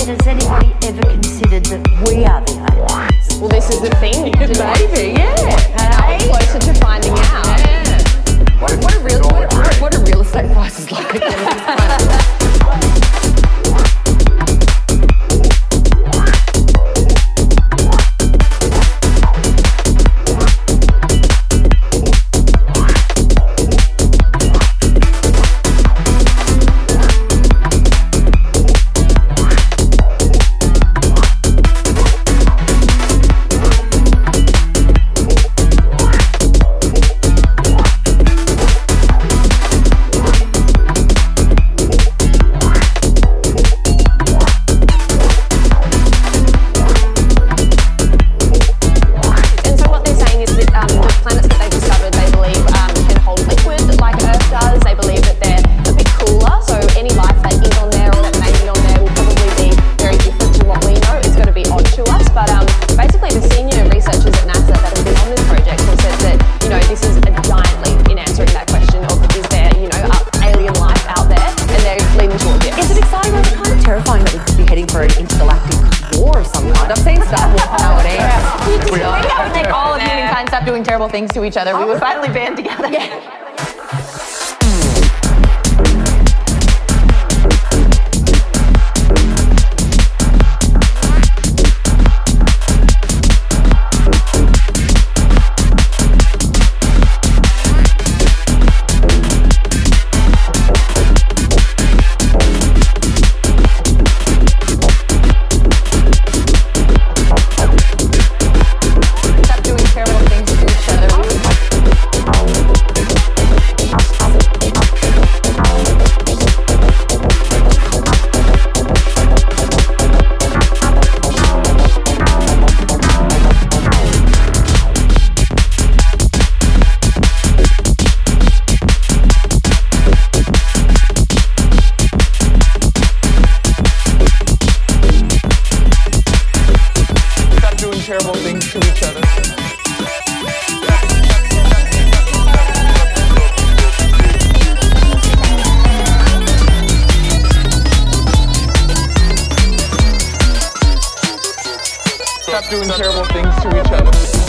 And has anybody ever considered that we are the aliens? Well, this is the thing. Maybe, yeah. Hey? Closer to finding out. Yeah. What, what, a real, what, what a real estate price is like. stop doing terrible things to each other, we oh. would finally band together. Yeah. terrible things to each other. Stop doing terrible things to each other.